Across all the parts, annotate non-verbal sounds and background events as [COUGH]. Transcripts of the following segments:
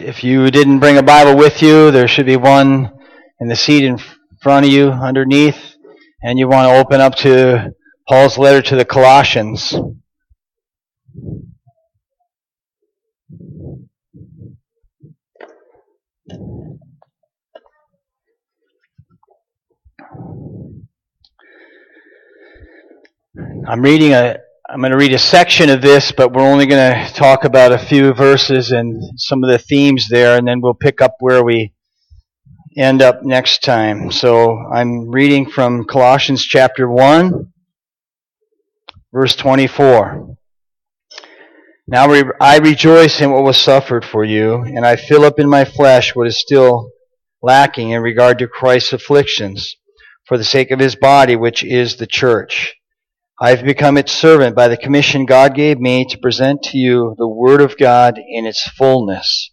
If you didn't bring a Bible with you, there should be one in the seat in front of you underneath. And you want to open up to Paul's letter to the Colossians. I'm reading a I'm going to read a section of this, but we're only going to talk about a few verses and some of the themes there, and then we'll pick up where we end up next time. So I'm reading from Colossians chapter 1, verse 24. Now I rejoice in what was suffered for you, and I fill up in my flesh what is still lacking in regard to Christ's afflictions, for the sake of his body, which is the church I have become its servant by the commission God gave me to present to you the Word of God in its fullness,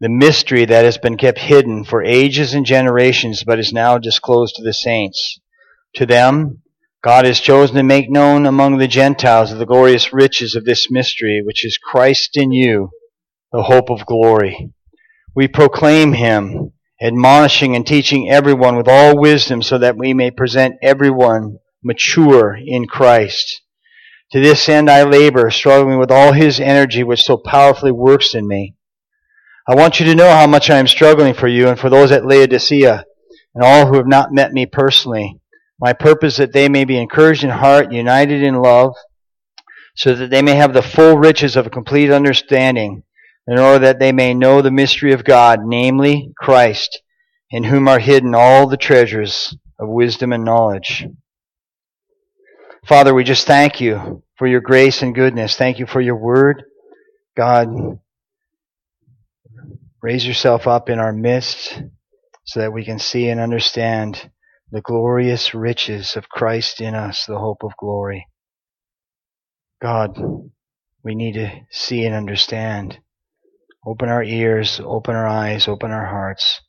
the mystery that has been kept hidden for ages and generations, but is now disclosed to the saints. To them, God has chosen to make known among the Gentiles the glorious riches of this mystery, which is Christ in you, the hope of glory. We proclaim him, admonishing and teaching everyone with all wisdom, so that we may present everyone mature in Christ. To this end I labor, struggling with all his energy which so powerfully works in me. I want you to know how much I am struggling for you and for those at Laodicea and all who have not met me personally. My purpose that they may be encouraged in heart, united in love, so that they may have the full riches of a complete understanding, in order that they may know the mystery of God, namely Christ, in whom are hidden all the treasures of wisdom and knowledge. Father, we just thank you for your grace and goodness. Thank you for your word. God, raise yourself up in our midst so that we can see and understand the glorious riches of Christ in us, the hope of glory. God, we need to see and understand. Open our ears, open our eyes, open our hearts.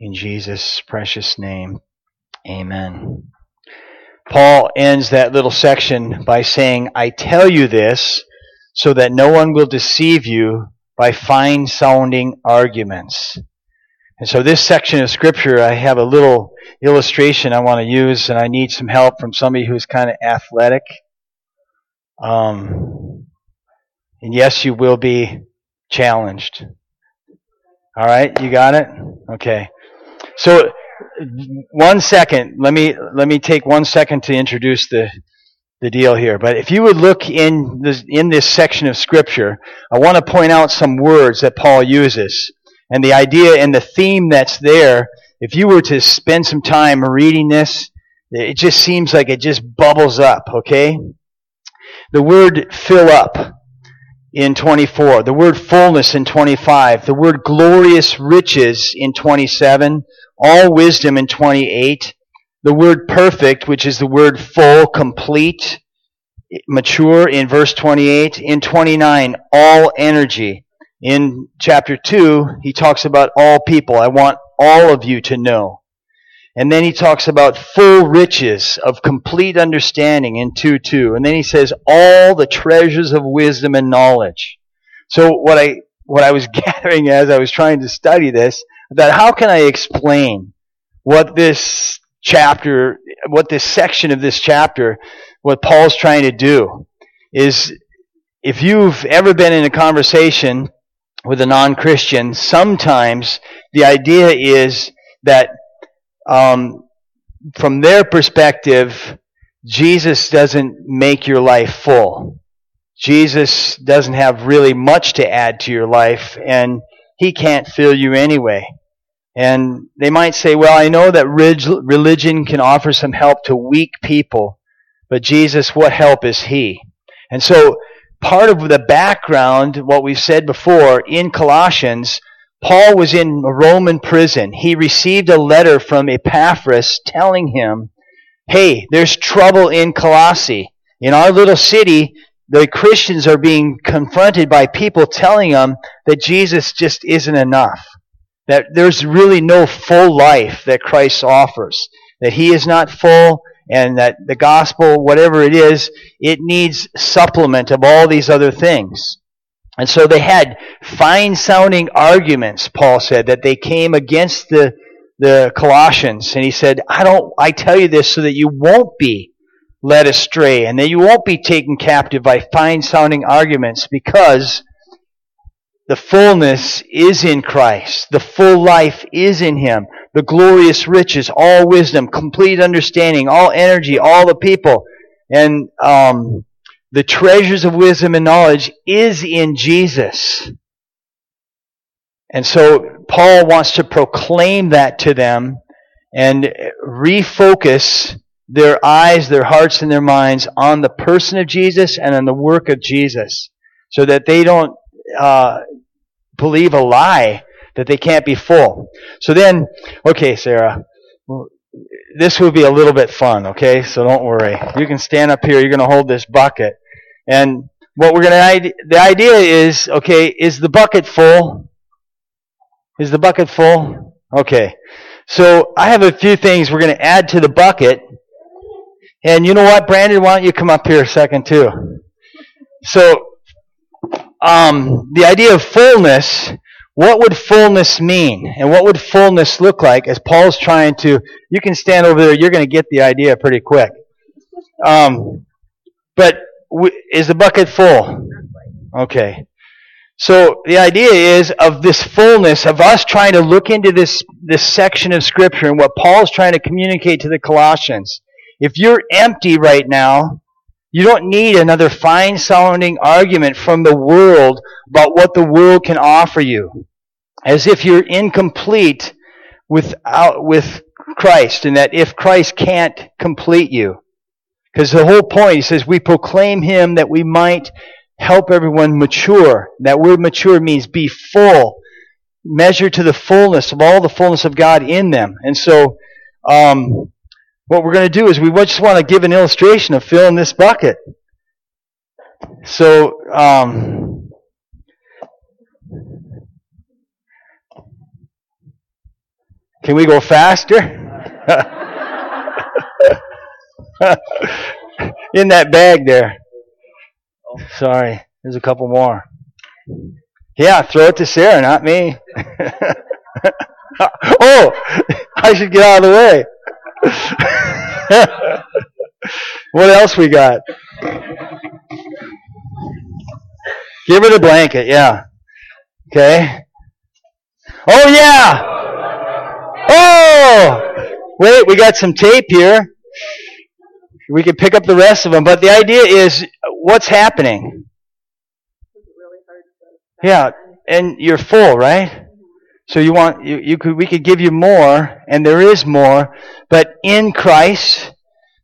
In Jesus' precious name, amen. Paul ends that little section by saying, I tell you this so that no one will deceive you by fine sounding arguments. And so this section of scripture, I have a little illustration I want to use and I need some help from somebody who's kind of athletic. Um, and yes, you will be challenged. All right, you got it? Okay. So one second. Let me let me take one second to introduce the the deal here. But if you would look in this in this section of scripture, I want to point out some words that Paul uses, and the idea and the theme that's there. If you were to spend some time reading this, it just seems like it just bubbles up. Okay, the word fill up in 24, the word fullness in 25, the word glorious riches in 27 all wisdom in 28, the word perfect, which is the word full, complete, mature in verse 28, in 29, all energy. In chapter 2, he talks about all people. I want all of you to know. And then he talks about full riches of complete understanding in 2 2. And then he says, all the treasures of wisdom and knowledge. So what I, what I was [LAUGHS] gathering as I was trying to study this that how can I explain what this chapter, what this section of this chapter, what Paul's trying to do is if you've ever been in a conversation with a non-Christian, sometimes the idea is that um, from their perspective, Jesus doesn't make your life full. Jesus doesn't have really much to add to your life, and he can't fill you anyway. And they might say, well, I know that religion can offer some help to weak people, but Jesus, what help is He? And so, part of the background, what we've said before, in Colossians, Paul was in a Roman prison. He received a letter from Epaphras telling him, hey, there's trouble in Colossae. In our little city, the Christians are being confronted by people telling them that Jesus just isn't enough. That there's really no full life that Christ offers. That He is not full and that the gospel, whatever it is, it needs supplement of all these other things. And so they had fine sounding arguments, Paul said, that they came against the, the Colossians. And he said, I don't, I tell you this so that you won't be led astray and that you won't be taken captive by fine sounding arguments because the fullness is in Christ. The full life is in Him. The glorious riches, all wisdom, complete understanding, all energy, all the people. And, um, the treasures of wisdom and knowledge is in Jesus. And so Paul wants to proclaim that to them and refocus their eyes, their hearts, and their minds on the person of Jesus and on the work of Jesus so that they don't uh, believe a lie that they can't be full. So then, okay, Sarah, this will be a little bit fun, okay? So don't worry. You can stand up here. You're going to hold this bucket. And what we're going to, the idea is, okay, is the bucket full? Is the bucket full? Okay. So I have a few things we're going to add to the bucket. And you know what, Brandon, why don't you come up here a second too? So, um, the idea of fullness, what would fullness mean? And what would fullness look like as Paul's trying to, you can stand over there, you're going to get the idea pretty quick. Um, but is the bucket full? Okay. So the idea is of this fullness of us trying to look into this this section of scripture and what Paul's trying to communicate to the Colossians. If you're empty right now, you don't need another fine sounding argument from the world about what the world can offer you. As if you're incomplete without with Christ and that if Christ can't complete you. Because the whole point, he says, we proclaim him that we might help everyone mature. That word mature means be full, measure to the fullness of all the fullness of God in them. And so, um, what we're going to do is we just want to give an illustration of filling this bucket. So, um, can we go faster? [LAUGHS] in that bag there. Sorry. There's a couple more. Yeah, throw it to Sarah, not me. [LAUGHS] oh, I should get out of the way. [LAUGHS] what else we got? Give her the blanket, yeah. Okay. Oh yeah. Oh, wait, we got some tape here. We could pick up the rest of them, but the idea is what's happening. Yeah, and you're full, right? So you want you, you could we could give you more, and there is more, but in Christ.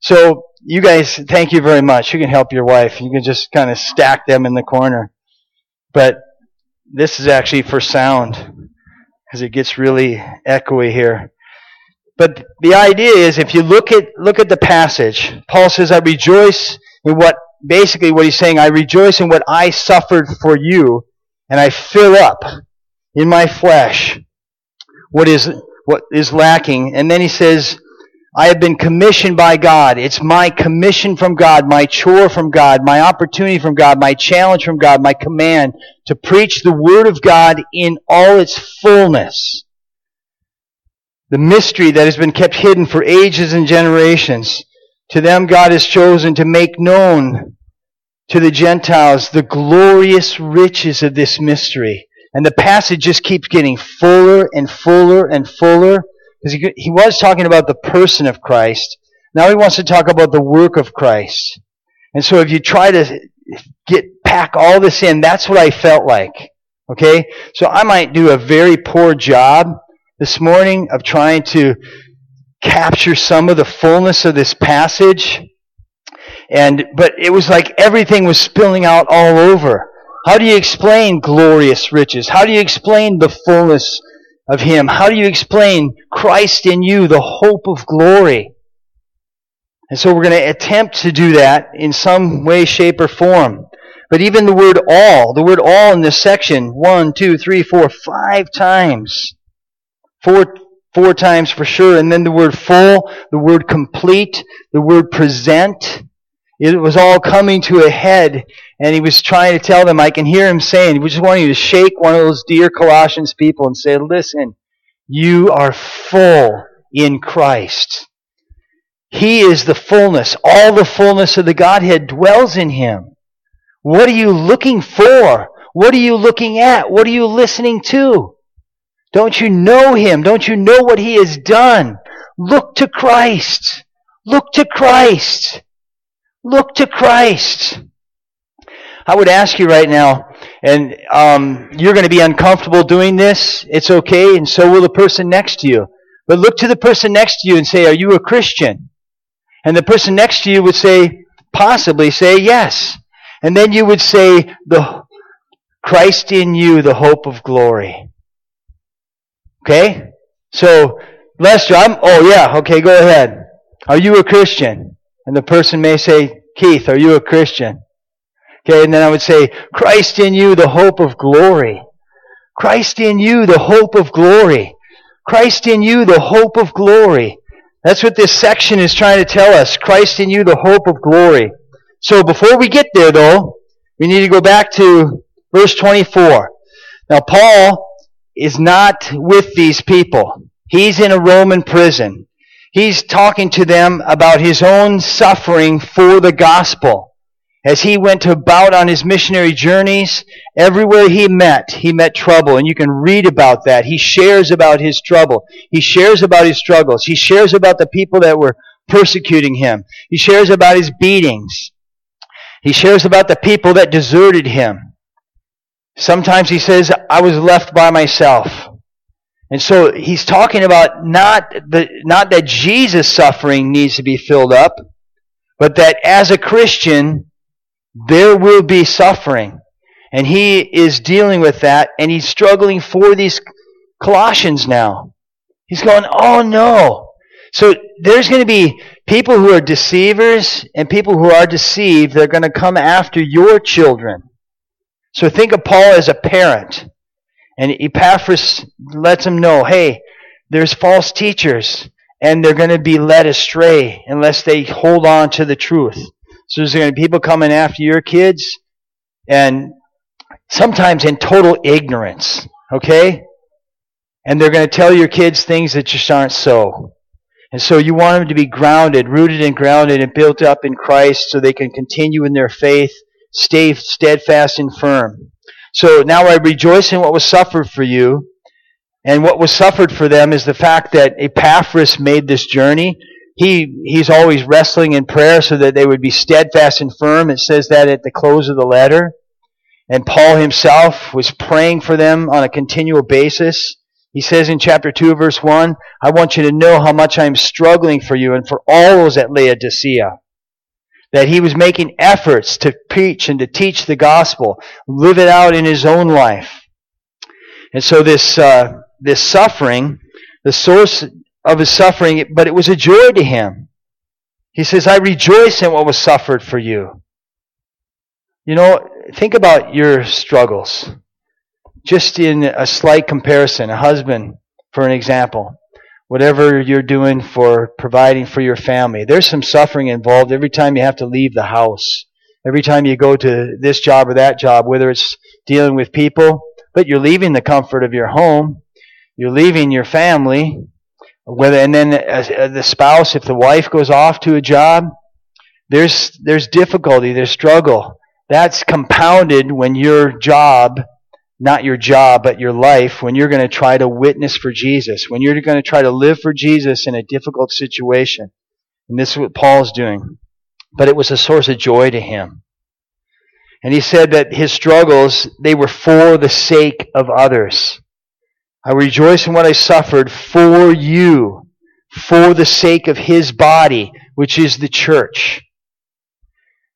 So you guys, thank you very much. You can help your wife. You can just kind of stack them in the corner. But this is actually for sound because it gets really echoey here. But the idea is if you look at look at the passage, Paul says, I rejoice in what basically what he's saying, I rejoice in what I suffered for you, and I fill up in my flesh what is what is lacking. And then he says, I have been commissioned by God. It's my commission from God, my chore from God, my opportunity from God, my challenge from God, my command to preach the Word of God in all its fullness the mystery that has been kept hidden for ages and generations. To them God has chosen to make known to the Gentiles the glorious riches of this mystery. And the passage just keeps getting fuller and fuller and fuller. Because he, he was talking about the person of Christ. Now he wants to talk about the work of Christ. And so if you try to get, pack all this in, that's what I felt like. Okay? So I might do a very poor job this morning of trying to capture some of the fullness of this passage. And, but it was like everything was spilling out all over. How do you explain glorious riches? How do you explain the fullness of Him? How do you explain Christ in you, the hope of glory? And so we're going to attempt to do that in some way, shape, or form. But even the word all, the word all in this section, one, two, three, four, five times, Four, four times for sure. And then the word full, the word complete, the word present. It was all coming to a head, and he was trying to tell them, I can hear him saying, was just wanting to shake one of those dear Colossians people and say, listen, you are full in Christ. He is the fullness. All the fullness of the Godhead dwells in him. What are you looking for? What are you looking at? What are you listening to? Don't you know him? Don't you know what he has done? Look to Christ. Look to Christ. Look to Christ. I would ask you right now, and um, you're going to be uncomfortable doing this. It's okay, and so will the person next to you. But look to the person next to you and say, Are you a Christian? And the person next to you would say, possibly say yes. And then you would say, the Christ in you, the hope of glory. Okay? So, Lester, I'm, oh yeah, okay, go ahead. Are you a Christian? And the person may say, Keith, are you a Christian? Okay, and then I would say, Christ in you, the hope of glory. Christ in you, the hope of glory. Christ in you, the hope of glory. That's what this section is trying to tell us. Christ in you, the hope of glory. So before we get there, though, we need to go back to verse 24. Now, Paul is not with these people. He's in a Roman prison. He's talking to them about his own suffering for the gospel. As he went about on his missionary journeys, everywhere he met, he met trouble. And you can read about that. He shares about his trouble. He shares about his struggles. He shares about the people that were persecuting him. He shares about his beatings. He shares about the people that deserted him. Sometimes he says, I was left by myself. And so he's talking about not, the, not that Jesus' suffering needs to be filled up, but that as a Christian, there will be suffering. And he is dealing with that, and he's struggling for these Colossians now. He's going, oh no. So there's going to be people who are deceivers and people who are deceived. They're going to come after your children. So think of Paul as a parent. And Epaphras lets him know, hey, there's false teachers, and they're going to be led astray unless they hold on to the truth. So there's going to be people coming after your kids, and sometimes in total ignorance, okay? And they're going to tell your kids things that just aren't so. And so you want them to be grounded, rooted and grounded and built up in Christ so they can continue in their faith, stay steadfast and firm. So now I rejoice in what was suffered for you. And what was suffered for them is the fact that Epaphras made this journey. He, he's always wrestling in prayer so that they would be steadfast and firm. It says that at the close of the letter. And Paul himself was praying for them on a continual basis. He says in chapter 2, verse 1, I want you to know how much I am struggling for you and for all those at Laodicea that he was making efforts to preach and to teach the gospel, live it out in his own life. And so this uh, this suffering, the source of his suffering, but it was a joy to him. He says, "I rejoice in what was suffered for you." You know, think about your struggles. Just in a slight comparison, a husband, for an example, whatever you're doing for providing for your family. There's some suffering involved every time you have to leave the house. Every time you go to this job or that job, whether it's dealing with people, but you're leaving the comfort of your home. You're leaving your family. Whether, and then uh, the spouse, if the wife goes off to a job, there's, there's difficulty, there's struggle. That's compounded when your job not your job, but your life when you're going to try to witness for Jesus, when you're going to try to live for Jesus in a difficult situation. And this is what Paul's doing. But it was a source of joy to him. And he said that his struggles, they were for the sake of others. I rejoice in what I suffered for you, for the sake of his body, which is the church.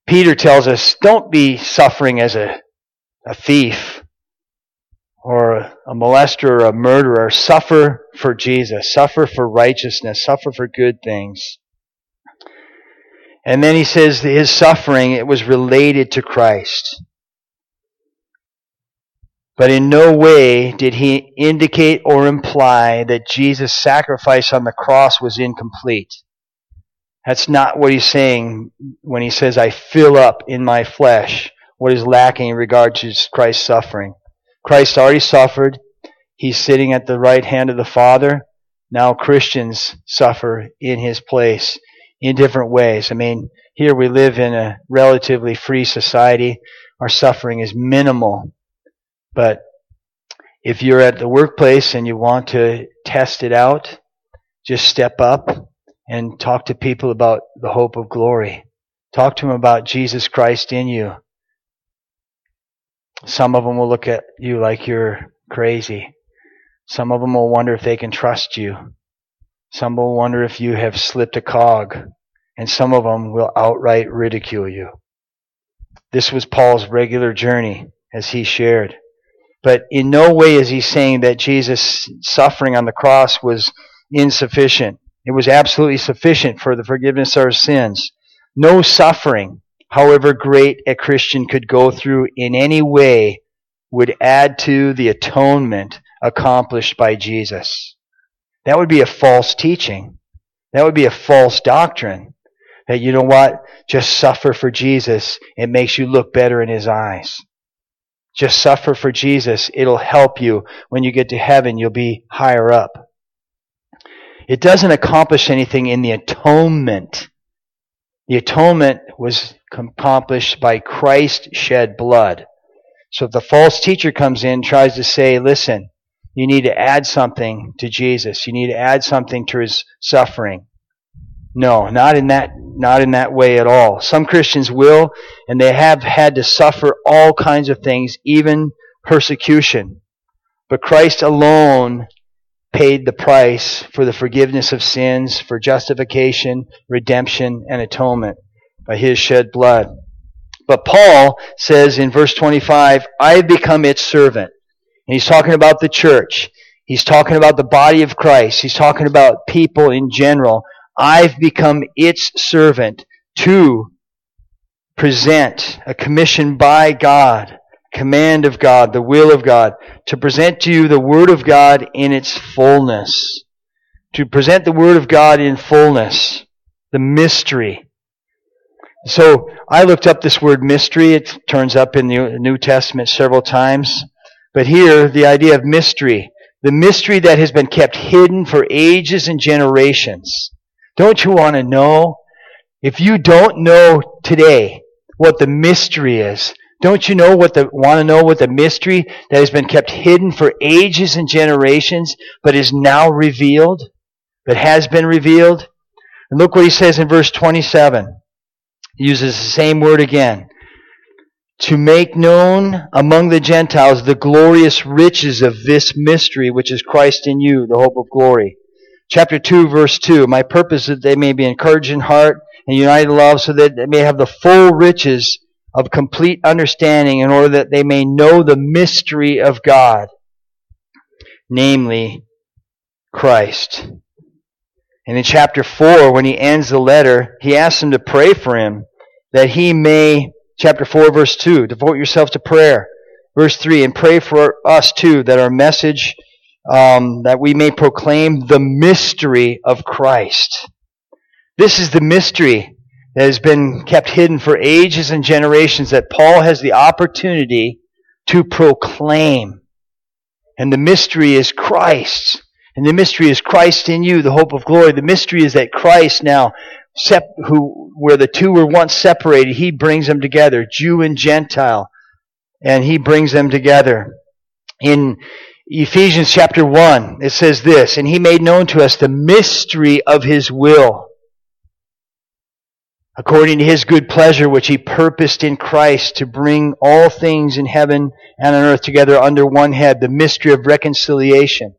Peter tells us, don't be suffering as a, a thief or a molester or a murderer suffer for Jesus, suffer for righteousness, suffer for good things. And then he says his suffering, it was related to Christ. But in no way did he indicate or imply that Jesus' sacrifice on the cross was incomplete. That's not what he's saying when he says, I fill up in my flesh what is lacking in regard to Christ's suffering. Christ already suffered. He's sitting at the right hand of the Father. Now Christians suffer in his place in different ways. I mean, here we live in a relatively free society. Our suffering is minimal. But if you're at the workplace and you want to test it out, just step up and talk to people about the hope of glory. Talk to them about Jesus Christ in you. Some of them will look at you like you're crazy. Some of them will wonder if they can trust you. Some will wonder if you have slipped a cog. And some of them will outright ridicule you. This was Paul's regular journey as he shared. But in no way is he saying that Jesus' suffering on the cross was insufficient. It was absolutely sufficient for the forgiveness of our sins. No suffering, however great a Christian could go through in any way, would add to the atonement accomplished by Jesus. That would be a false teaching. That would be a false doctrine. That you know what? Just suffer for Jesus. It makes you look better in His eyes. Just suffer for Jesus. It'll help you. When you get to heaven, you'll be higher up. It doesn't accomplish anything in the atonement. The atonement was accomplished by Christ shed blood. So if the false teacher comes in, tries to say, listen, you need to add something to Jesus. You need to add something to his suffering. No, not in that not in that way at all. Some Christians will, and they have had to suffer all kinds of things, even persecution. But Christ alone paid the price for the forgiveness of sins, for justification, redemption, and atonement by his shed blood. But Paul says in verse 25, I have become its servant. And he's talking about the church. He's talking about the body of Christ. He's talking about people in general. I've become its servant to present a commission by God command of God, the will of God, to present to you the Word of God in its fullness. To present the Word of God in fullness. The mystery. So I looked up this word mystery. It turns up in the New Testament several times. But here, the idea of mystery. The mystery that has been kept hidden for ages and generations. Don't you want to know? If you don't know today what the mystery is, don't you know what the, want to know what the mystery that has been kept hidden for ages and generations, but is now revealed? but has been revealed? And look what he says in verse 27. He uses the same word again. To make known among the Gentiles the glorious riches of this mystery, which is Christ in you, the hope of glory. Chapter 2, verse 2. My purpose is that they may be encouraged in heart and united in love, so that they may have the full riches of complete understanding in order that they may know the mystery of God, namely Christ. And in chapter 4, when he ends the letter, he asks them to pray for him that he may, chapter 4, verse 2, devote yourself to prayer. Verse 3, and pray for us too, that our message, um, that we may proclaim the mystery of Christ. This is the mystery that has been kept hidden for ages and generations that Paul has the opportunity to proclaim. And the mystery is Christ. And the mystery is Christ in you, the hope of glory. The mystery is that Christ now, who, where the two were once separated, he brings them together, Jew and Gentile. And he brings them together. In Ephesians chapter 1, it says this, and he made known to us the mystery of his will according to his good pleasure, which he purposed in Christ to bring all things in heaven and on earth together under one head, the mystery of reconciliation.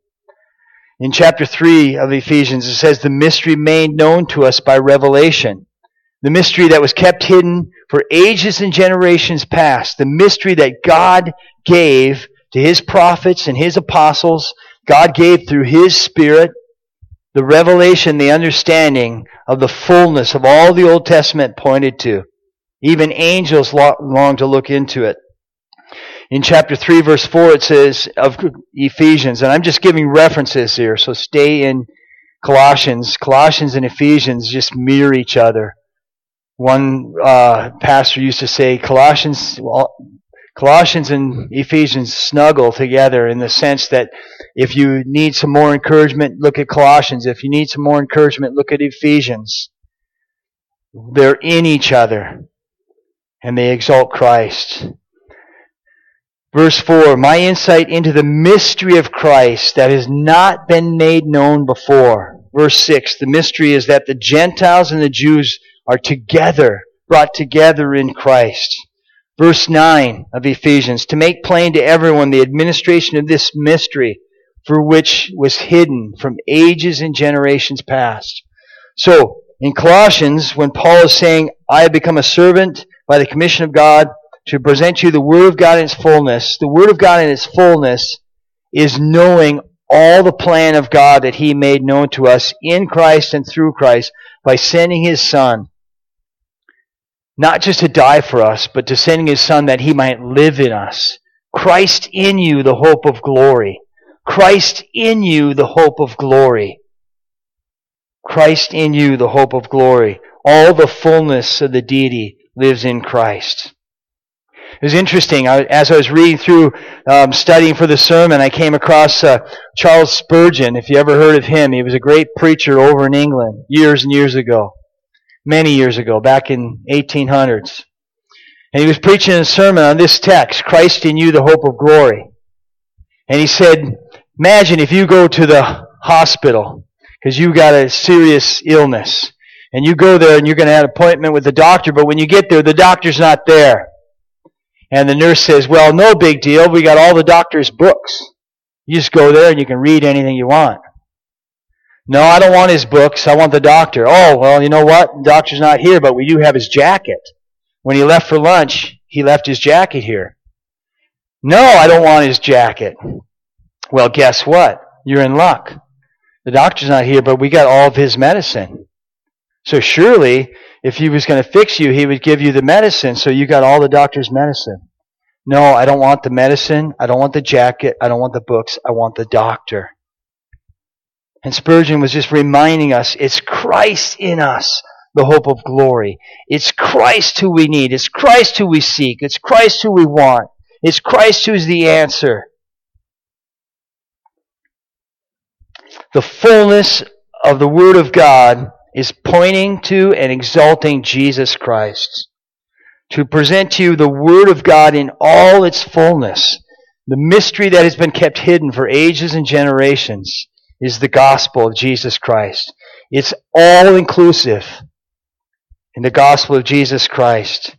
In chapter 3 of Ephesians, it says, the mystery made known to us by revelation. The mystery that was kept hidden for ages and generations past. The mystery that God gave to his prophets and his apostles. God gave through his Spirit the revelation, the understanding of the fullness of all the Old Testament pointed to. Even angels long to look into it. In chapter 3 verse 4 it says of Ephesians, and I'm just giving references here, so stay in Colossians. Colossians and Ephesians just mirror each other. One uh, pastor used to say Colossians, well, Colossians and Ephesians snuggle together in the sense that if you need some more encouragement, look at Colossians. If you need some more encouragement, look at Ephesians. They're in each other and they exalt Christ. Verse 4 My insight into the mystery of Christ that has not been made known before. Verse 6 The mystery is that the Gentiles and the Jews are together, brought together in Christ. Verse 9 of Ephesians To make plain to everyone the administration of this mystery for which was hidden from ages and generations past. So, in Colossians, when Paul is saying, I have become a servant by the commission of God to present you the Word of God in its fullness. The Word of God in its fullness is knowing all the plan of God that He made known to us in Christ and through Christ by sending His Son. Not just to die for us, but to sending His Son that He might live in us. Christ in you, the hope of glory. Christ in you, the hope of glory. Christ in you, the hope of glory. All the fullness of the deity lives in Christ. It was interesting. As I was reading through, um, studying for the sermon, I came across uh, Charles Spurgeon. If you ever heard of him, he was a great preacher over in England years and years ago, many years ago, back in 1800s. And he was preaching a sermon on this text, Christ in you, the hope of glory. And he said, imagine if you go to the hospital because you got a serious illness and you go there and you're going to have an appointment with the doctor, but when you get there, the doctor's not there. And the nurse says, well, no big deal. We got all the doctor's books. You just go there and you can read anything you want. No, I don't want his books. I want the doctor. Oh, well, you know what? The doctor's not here, but we do have his jacket. When he left for lunch, he left his jacket here. No, I don't want his jacket. Well, guess what? You're in luck. The doctor's not here, but we got all of his medicine. So surely, if he was going to fix you, he would give you the medicine, so you got all the doctor's medicine. No, I don't want the medicine. I don't want the jacket. I don't want the books. I want the doctor. And Spurgeon was just reminding us it's Christ in us, the hope of glory. It's Christ who we need. It's Christ who we seek. It's Christ who we want. It's Christ who's the answer. The fullness of the Word of God is pointing to and exalting Jesus Christ. To present to you the Word of God in all its fullness. The mystery that has been kept hidden for ages and generations is the gospel of Jesus Christ. It's all inclusive in the gospel of Jesus Christ.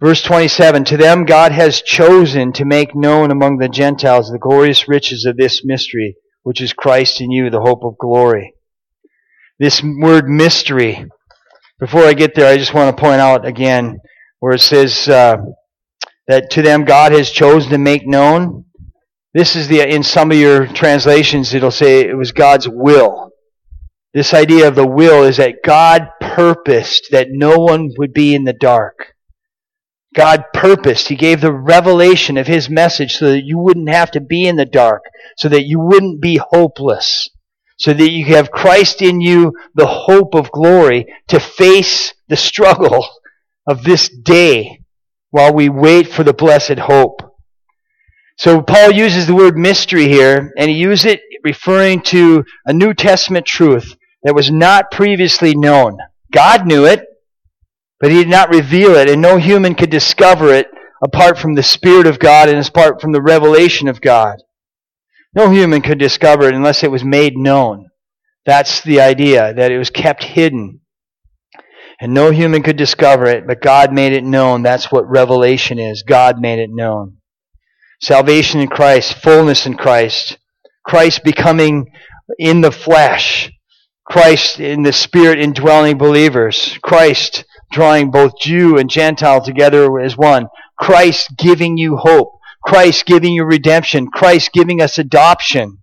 Verse 27 To them God has chosen to make known among the Gentiles the glorious riches of this mystery, which is Christ in you, the hope of glory this word mystery. Before I get there, I just want to point out again where it says uh, that to them God has chosen to make known. This is the in some of your translations it'll say it was God's will. This idea of the will is that God purposed that no one would be in the dark. God purposed. He gave the revelation of His message so that you wouldn't have to be in the dark, so that you wouldn't be hopeless so that you have Christ in you, the hope of glory, to face the struggle of this day while we wait for the blessed hope. So Paul uses the word mystery here, and he uses it referring to a New Testament truth that was not previously known. God knew it, but he did not reveal it, and no human could discover it apart from the Spirit of God and apart from the revelation of God. No human could discover it unless it was made known. That's the idea, that it was kept hidden. And no human could discover it, but God made it known. That's what revelation is. God made it known. Salvation in Christ, fullness in Christ, Christ becoming in the flesh, Christ in the Spirit indwelling believers, Christ drawing both Jew and Gentile together as one, Christ giving you hope, Christ giving you redemption, Christ giving us adoption.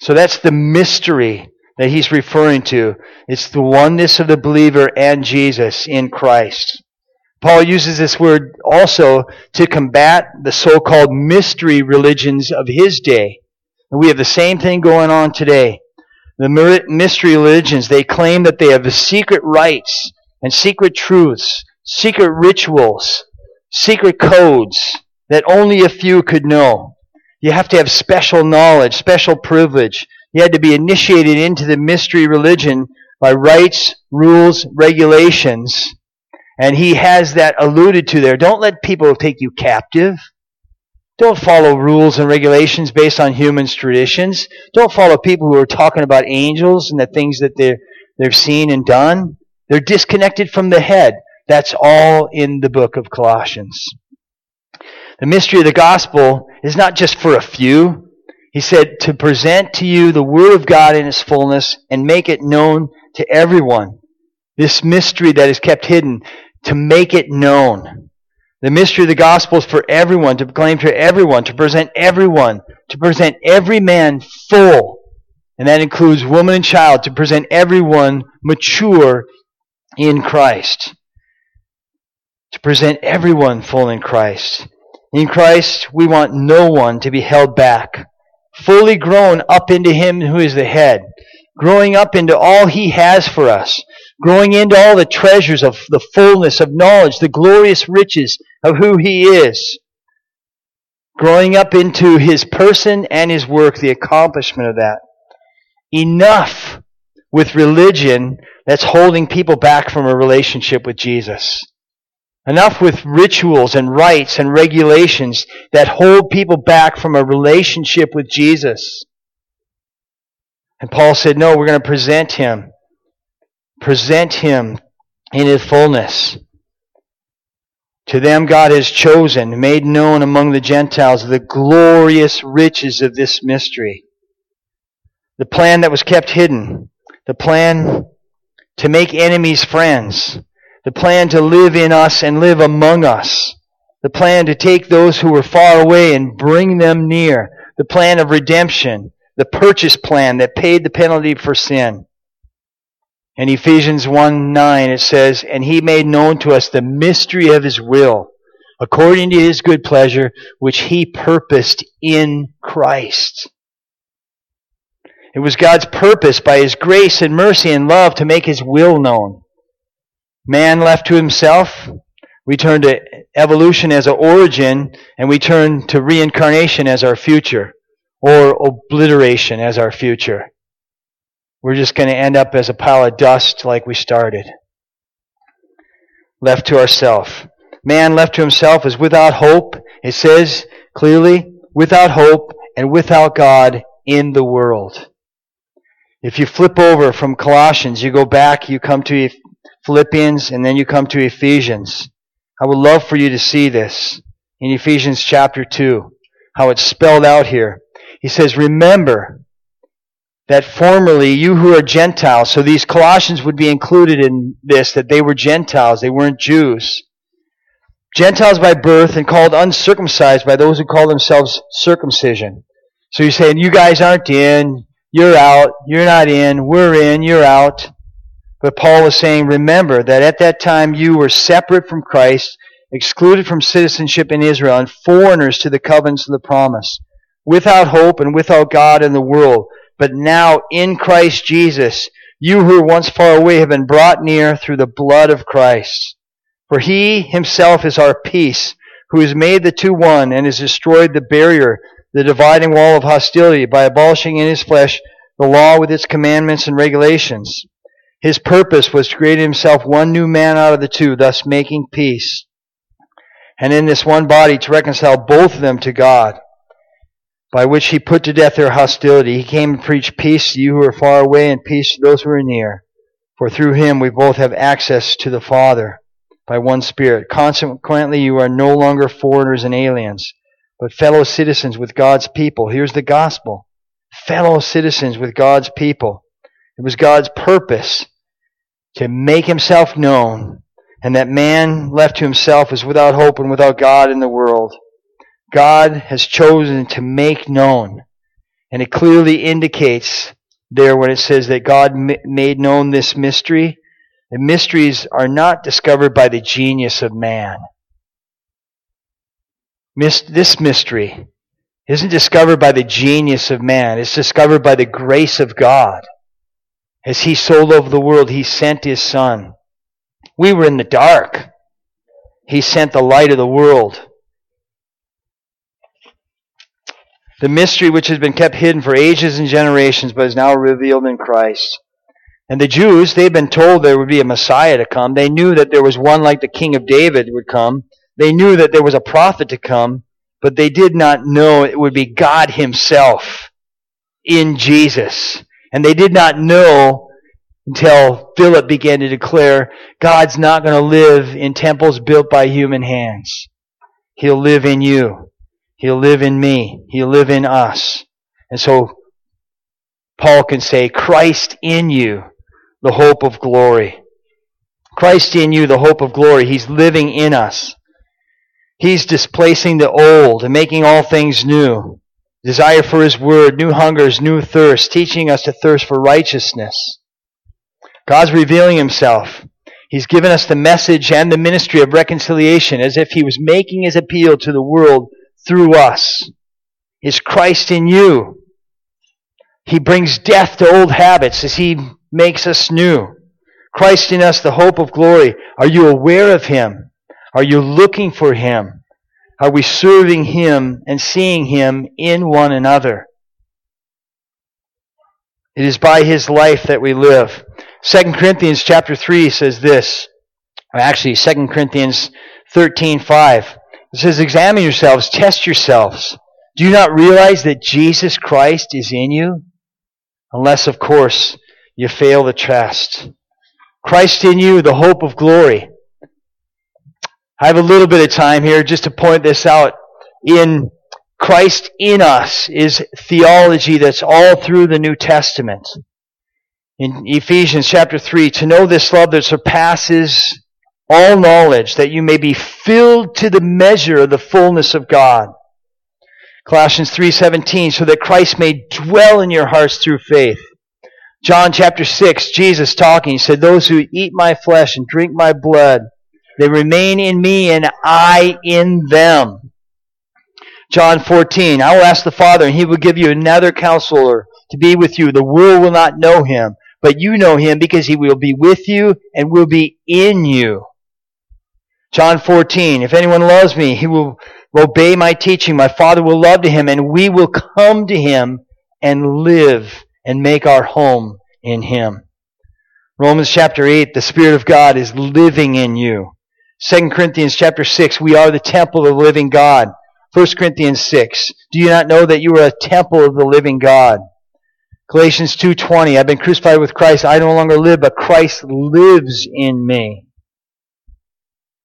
So that's the mystery that he's referring to. It's the oneness of the believer and Jesus in Christ. Paul uses this word also to combat the so-called mystery religions of his day. And we have the same thing going on today. The mystery religions, they claim that they have the secret rites and secret truths, secret rituals, secret codes that only a few could know. You have to have special knowledge, special privilege. You had to be initiated into the mystery religion by rites, rules, regulations. And he has that alluded to there. Don't let people take you captive. Don't follow rules and regulations based on humans' traditions. Don't follow people who are talking about angels and the things that they've seen and done. They're disconnected from the head. That's all in the book of Colossians. The mystery of the gospel is not just for a few. He said to present to you the word of God in its fullness and make it known to everyone. This mystery that is kept hidden, to make it known. The mystery of the gospel is for everyone, to proclaim to everyone, to present everyone, to present every man full. And that includes woman and child, to present everyone mature in Christ. To present everyone full in Christ. In Christ, we want no one to be held back. Fully grown up into Him who is the head. Growing up into all He has for us growing into all the treasures of the fullness of knowledge, the glorious riches of who He is, growing up into His person and His work, the accomplishment of that. Enough with religion that's holding people back from a relationship with Jesus. Enough with rituals and rites and regulations that hold people back from a relationship with Jesus. And Paul said, no, we're going to present him present him in his fullness. To them God has chosen, made known among the Gentiles the glorious riches of this mystery. The plan that was kept hidden. The plan to make enemies friends. The plan to live in us and live among us. The plan to take those who were far away and bring them near. The plan of redemption. The purchase plan that paid the penalty for sin. In Ephesians 1 9, it says, And he made known to us the mystery of his will, according to his good pleasure, which he purposed in Christ. It was God's purpose by his grace and mercy and love to make his will known. Man left to himself, we turn to evolution as an origin, and we turn to reincarnation as our future, or obliteration as our future we're just going to end up as a pile of dust like we started. Left to ourself. Man left to himself is without hope. It says clearly, without hope and without God in the world. If you flip over from Colossians, you go back, you come to Philippians, and then you come to Ephesians. I would love for you to see this in Ephesians chapter 2, how it's spelled out here. He says, Remember that formerly you who are Gentiles, so these Colossians would be included in this, that they were Gentiles, they weren't Jews. Gentiles by birth and called uncircumcised by those who call themselves circumcision. So you're saying, you guys aren't in, you're out, you're not in, we're in, you're out. But Paul was saying, remember that at that time you were separate from Christ, excluded from citizenship in Israel, and foreigners to the covenants of the promise, without hope and without God in the world. But now in Christ Jesus, you who were once far away have been brought near through the blood of Christ. For he himself is our peace, who has made the two one and has destroyed the barrier, the dividing wall of hostility by abolishing in his flesh the law with its commandments and regulations. His purpose was to create himself one new man out of the two, thus making peace. And in this one body to reconcile both of them to God by which he put to death their hostility. He came to preach peace to you who are far away and peace to those who are near. For through him we both have access to the Father by one Spirit. Consequently, you are no longer foreigners and aliens, but fellow citizens with God's people. Here's the gospel. Fellow citizens with God's people. It was God's purpose to make himself known, and that man left to himself is without hope and without God in the world. God has chosen to make known. And it clearly indicates there when it says that God made known this mystery. The mysteries are not discovered by the genius of man. This mystery isn't discovered by the genius of man. It's discovered by the grace of God. As he so loved the world, he sent his son. We were in the dark. He sent the light of the world. The mystery which has been kept hidden for ages and generations, but is now revealed in Christ. And the Jews, they've been told there would be a Messiah to come. They knew that there was one like the King of David would come. They knew that there was a prophet to come, but they did not know it would be God Himself in Jesus. And they did not know until Philip began to declare God's not going to live in temples built by human hands. He'll live in you. He'll live in me. He'll live in us. And so Paul can say, Christ in you, the hope of glory. Christ in you, the hope of glory. He's living in us. He's displacing the old and making all things new. Desire for His Word, new hungers, new thirst, teaching us to thirst for righteousness. God's revealing Himself. He's given us the message and the ministry of reconciliation as if He was making His appeal to the world through us. Is Christ in you? He brings death to old habits as He makes us new. Christ in us, the hope of glory. Are you aware of Him? Are you looking for Him? Are we serving Him and seeing Him in one another? It is by His life that we live. 2 Corinthians chapter 3 says this. Actually, 2 Corinthians 13, 5. It says, Examine yourselves, test yourselves. Do you not realize that Jesus Christ is in you? Unless, of course, you fail the test. Christ in you, the hope of glory. I have a little bit of time here just to point this out. In Christ in us is theology that's all through the New Testament. In Ephesians chapter 3, to know this love that surpasses all knowledge, that you may be filled to the measure of the fullness of God. Colossians 3:17 so that Christ may dwell in your hearts through faith. John chapter 6 Jesus talking he said those who eat my flesh and drink my blood they remain in me and I in them. John 14, I will ask the Father and he will give you another counselor to be with you. The world will not know him, but you know him because he will be with you and will be in you. John 14, if anyone loves me, he will obey my teaching. My Father will love to him and we will come to him and live and make our home in him. Romans chapter 8, the Spirit of God is living in you. 2 Corinthians chapter 6, we are the temple of the living God. 1 Corinthians 6, do you not know that you are a temple of the living God? Galatians 2:20, I've been crucified with Christ. I no longer live, but Christ lives in me.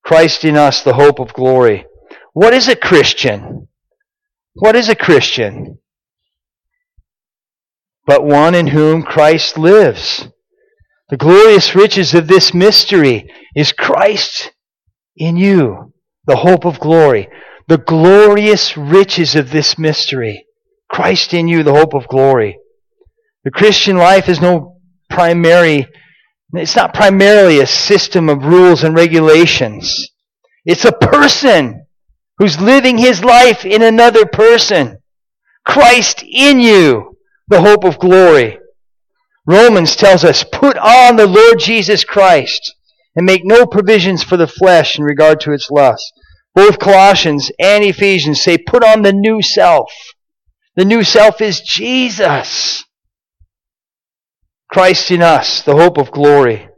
Christ in us, the hope of glory. What is a Christian? What is a Christian? But one in whom Christ lives. The glorious riches of this mystery is Christ in you, the hope of glory. The glorious riches of this mystery. Christ in you, the hope of glory. The Christian life is no primary, it's not primarily a system of rules and regulations. It's a person who's living his life in another person. Christ in you, the hope of glory. Romans tells us, put on the Lord Jesus Christ and make no provisions for the flesh in regard to its lusts. Both Colossians and Ephesians say, put on the new self. The new self is Jesus. Christ in us, the hope of glory.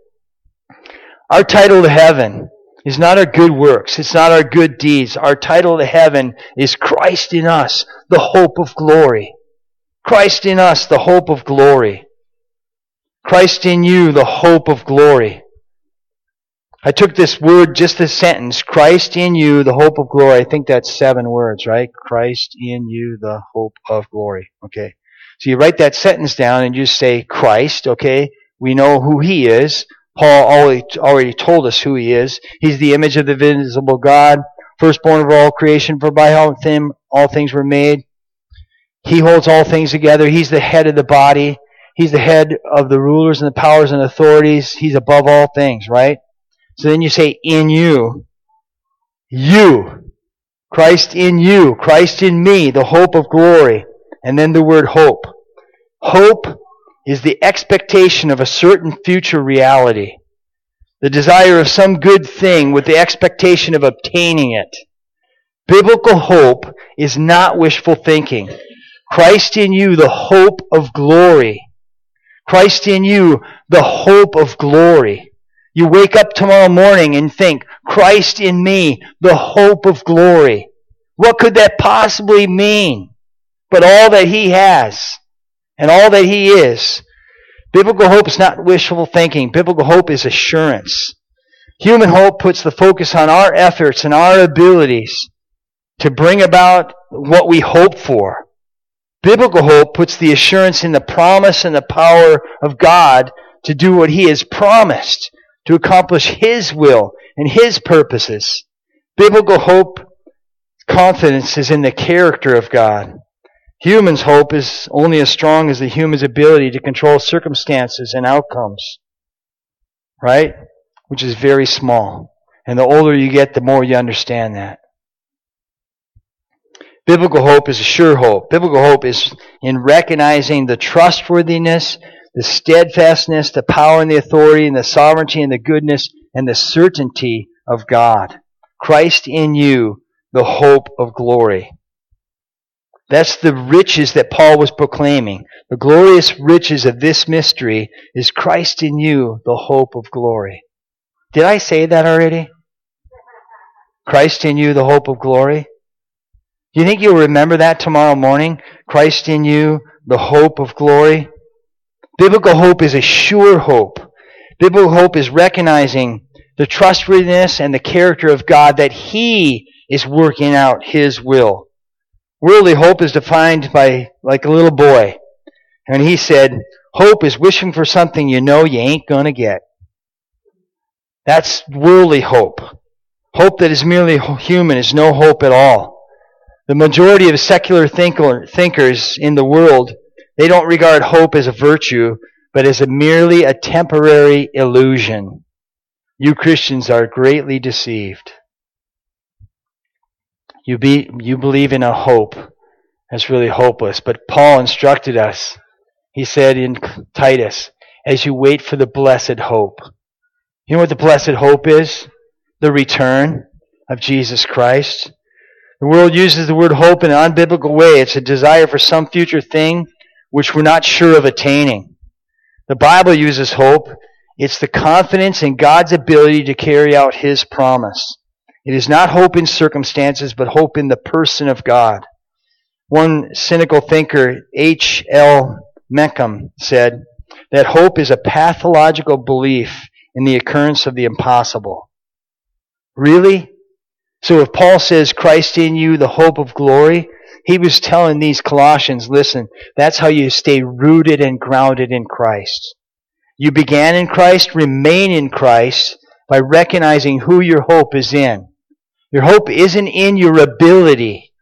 Our title to heaven is not our good works. It's not our good deeds. Our title to heaven is Christ in us, the hope of glory. Christ in us, the hope of glory. Christ in you, the hope of glory. I took this word, just this sentence, Christ in you, the hope of glory. I think that's seven words, right? Christ in you, the hope of glory. Okay. So you write that sentence down and you say Christ, okay? We know who he is. Paul already, already told us who he is. He's the image of the invisible God, firstborn of all creation, for by him all things were made. He holds all things together. He's the head of the body. He's the head of the rulers and the powers and authorities. He's above all things, right? So then you say, in you. You. Christ in you. Christ in me, the hope of glory. And then the word hope. Hope is the expectation of a certain future reality. The desire of some good thing with the expectation of obtaining it. Biblical hope is not wishful thinking. Christ in you, the hope of glory. Christ in you, the hope of glory. You wake up tomorrow morning and think, Christ in me, the hope of glory. What could that possibly mean? But all that He has and all that He is. Biblical hope is not wishful thinking. Biblical hope is assurance. Human hope puts the focus on our efforts and our abilities to bring about what we hope for. Biblical hope puts the assurance in the promise and the power of God to do what He has promised, to accomplish His will and His purposes. Biblical hope, confidence is in the character of God. Human's hope is only as strong as the human's ability to control circumstances and outcomes. Right? Which is very small. And the older you get, the more you understand that. Biblical hope is a sure hope. Biblical hope is in recognizing the trustworthiness, the steadfastness, the power and the authority and the sovereignty and the goodness and the certainty of God. Christ in you, the hope of glory. That's the riches that Paul was proclaiming. The glorious riches of this mystery is Christ in you, the hope of glory. Did I say that already? Christ in you, the hope of glory? Do you think you'll remember that tomorrow morning? Christ in you, the hope of glory. Biblical hope is a sure hope. Biblical hope is recognizing the trustworthiness and the character of God that He is working out His will. Worldly hope is defined by like a little boy. And he said, hope is wishing for something you know you ain't gonna get. That's worldly hope. Hope that is merely human is no hope at all. The majority of secular thinker, thinkers in the world, they don't regard hope as a virtue, but as a merely a temporary illusion. You Christians are greatly deceived. You, be, you believe in a hope that's really hopeless. But Paul instructed us. He said in Titus, as you wait for the blessed hope. You know what the blessed hope is? The return of Jesus Christ. The world uses the word hope in an unbiblical way. It's a desire for some future thing which we're not sure of attaining. The Bible uses hope. It's the confidence in God's ability to carry out His promise. It is not hope in circumstances, but hope in the person of God. One cynical thinker, H. L. Mencken, said that hope is a pathological belief in the occurrence of the impossible. Really? So if Paul says Christ in you, the hope of glory, he was telling these Colossians, listen, that's how you stay rooted and grounded in Christ. You began in Christ, remain in Christ by recognizing who your hope is in. Your hope isn't in your ability.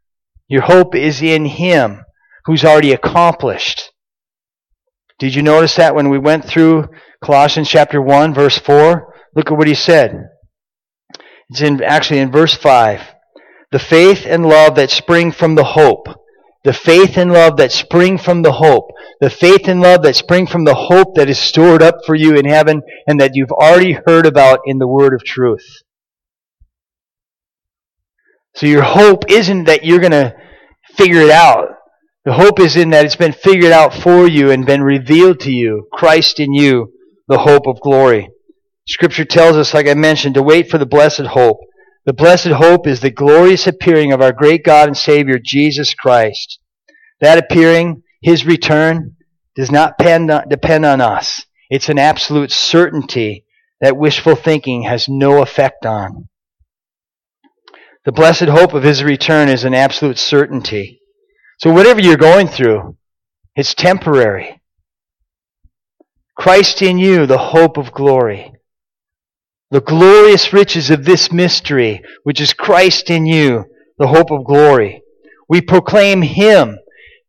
Your hope is in Him who's already accomplished. Did you notice that when we went through Colossians chapter 1 verse 4? Look at what he said. It's in, actually in verse 5. The faith and love that spring from the hope. The faith and love that spring from the hope. The faith and love that spring from the hope that is stored up for you in heaven and that you've already heard about in the word of truth. So your hope isn't that you're going to figure it out. The hope is in that it's been figured out for you and been revealed to you. Christ in you, the hope of glory. Scripture tells us, like I mentioned, to wait for the blessed hope. The blessed hope is the glorious appearing of our great God and Savior, Jesus Christ. That appearing, His return, does not depend on us. It's an absolute certainty that wishful thinking has no effect on. The blessed hope of His return is an absolute certainty. So whatever you're going through, it's temporary. Christ in you, the hope of glory. The glorious riches of this mystery, which is Christ in you, the hope of glory. We proclaim Him,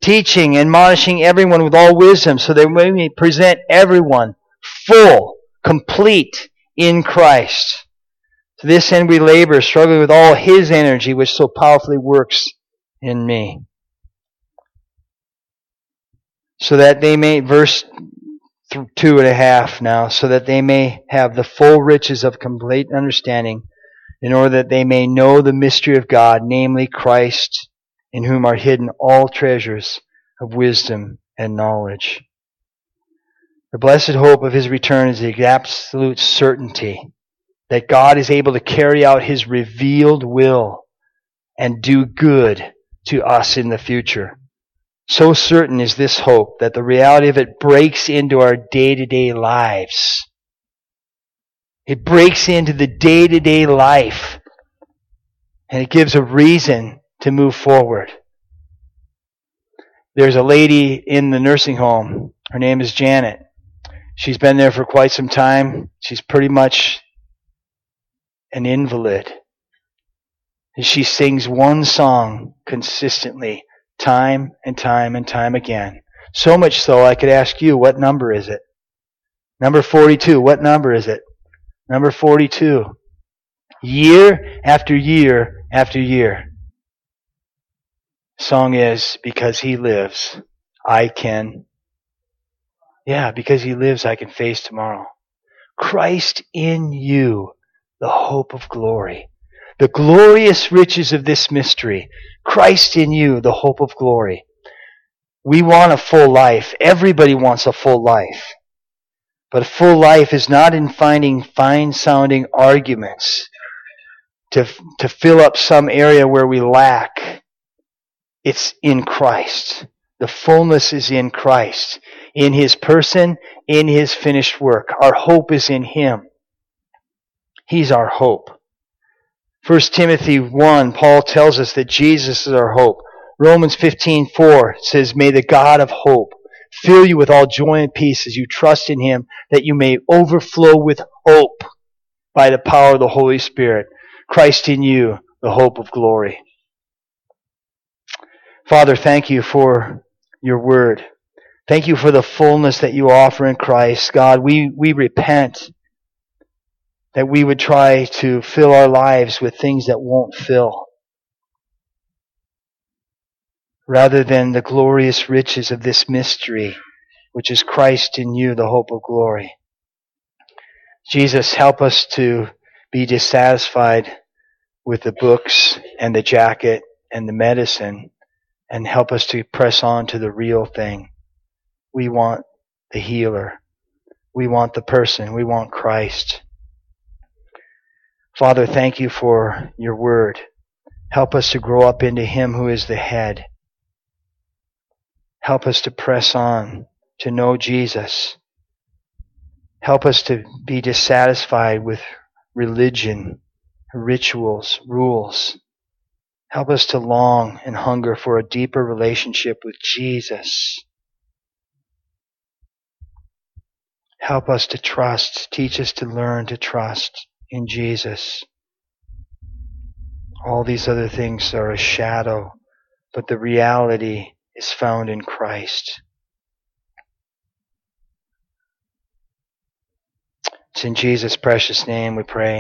teaching and admonishing everyone with all wisdom, so that we may present everyone full, complete in Christ. To this end we labor, struggling with all His energy, which so powerfully works in me. So that they may, verse two and a half now, so that they may have the full riches of complete understanding, in order that they may know the mystery of God, namely Christ, in whom are hidden all treasures of wisdom and knowledge. The blessed hope of his return is the absolute certainty that God is able to carry out his revealed will and do good to us in the future. So certain is this hope that the reality of it breaks into our day to day lives. It breaks into the day to day life and it gives a reason to move forward. There's a lady in the nursing home. Her name is Janet. She's been there for quite some time. She's pretty much an invalid. And she sings one song consistently, time and time and time again. So much so I could ask you, what number is it? Number 42. What number is it? Number 42. Year after year after year. Song is, because he lives, I can yeah, because he lives, I can face tomorrow. Christ in you, the hope of glory. The glorious riches of this mystery. Christ in you, the hope of glory. We want a full life. Everybody wants a full life. But a full life is not in finding fine sounding arguments to, to fill up some area where we lack. It's in Christ. The fullness is in Christ in His person, in His finished work. Our hope is in Him. He's our hope. 1 Timothy 1, Paul tells us that Jesus is our hope. Romans 15:4 says, "May the God of hope fill you with all joy and peace as you trust in him, that you may overflow with hope by the power of the Holy Spirit. Christ in you, the hope of glory." Father, thank you for your word. Thank you for the fullness that you offer in Christ. God, we, we repent that we would try to fill our lives with things that won't fill. Rather than the glorious riches of this mystery, which is Christ in you, the hope of glory. Jesus, help us to be dissatisfied with the books and the jacket and the medicine and help us to press on to the real thing we want the healer. We want the person. We want Christ. Father, thank you for your word. Help us to grow up into Him who is the head. Help us to press on to know Jesus. Help us to be dissatisfied with religion, rituals, rules. Help us to long and hunger for a deeper relationship with Jesus. Help us to trust. Teach us to learn to trust in Jesus. All these other things are a shadow, but the reality is found in Christ. It's in Jesus' precious name we pray.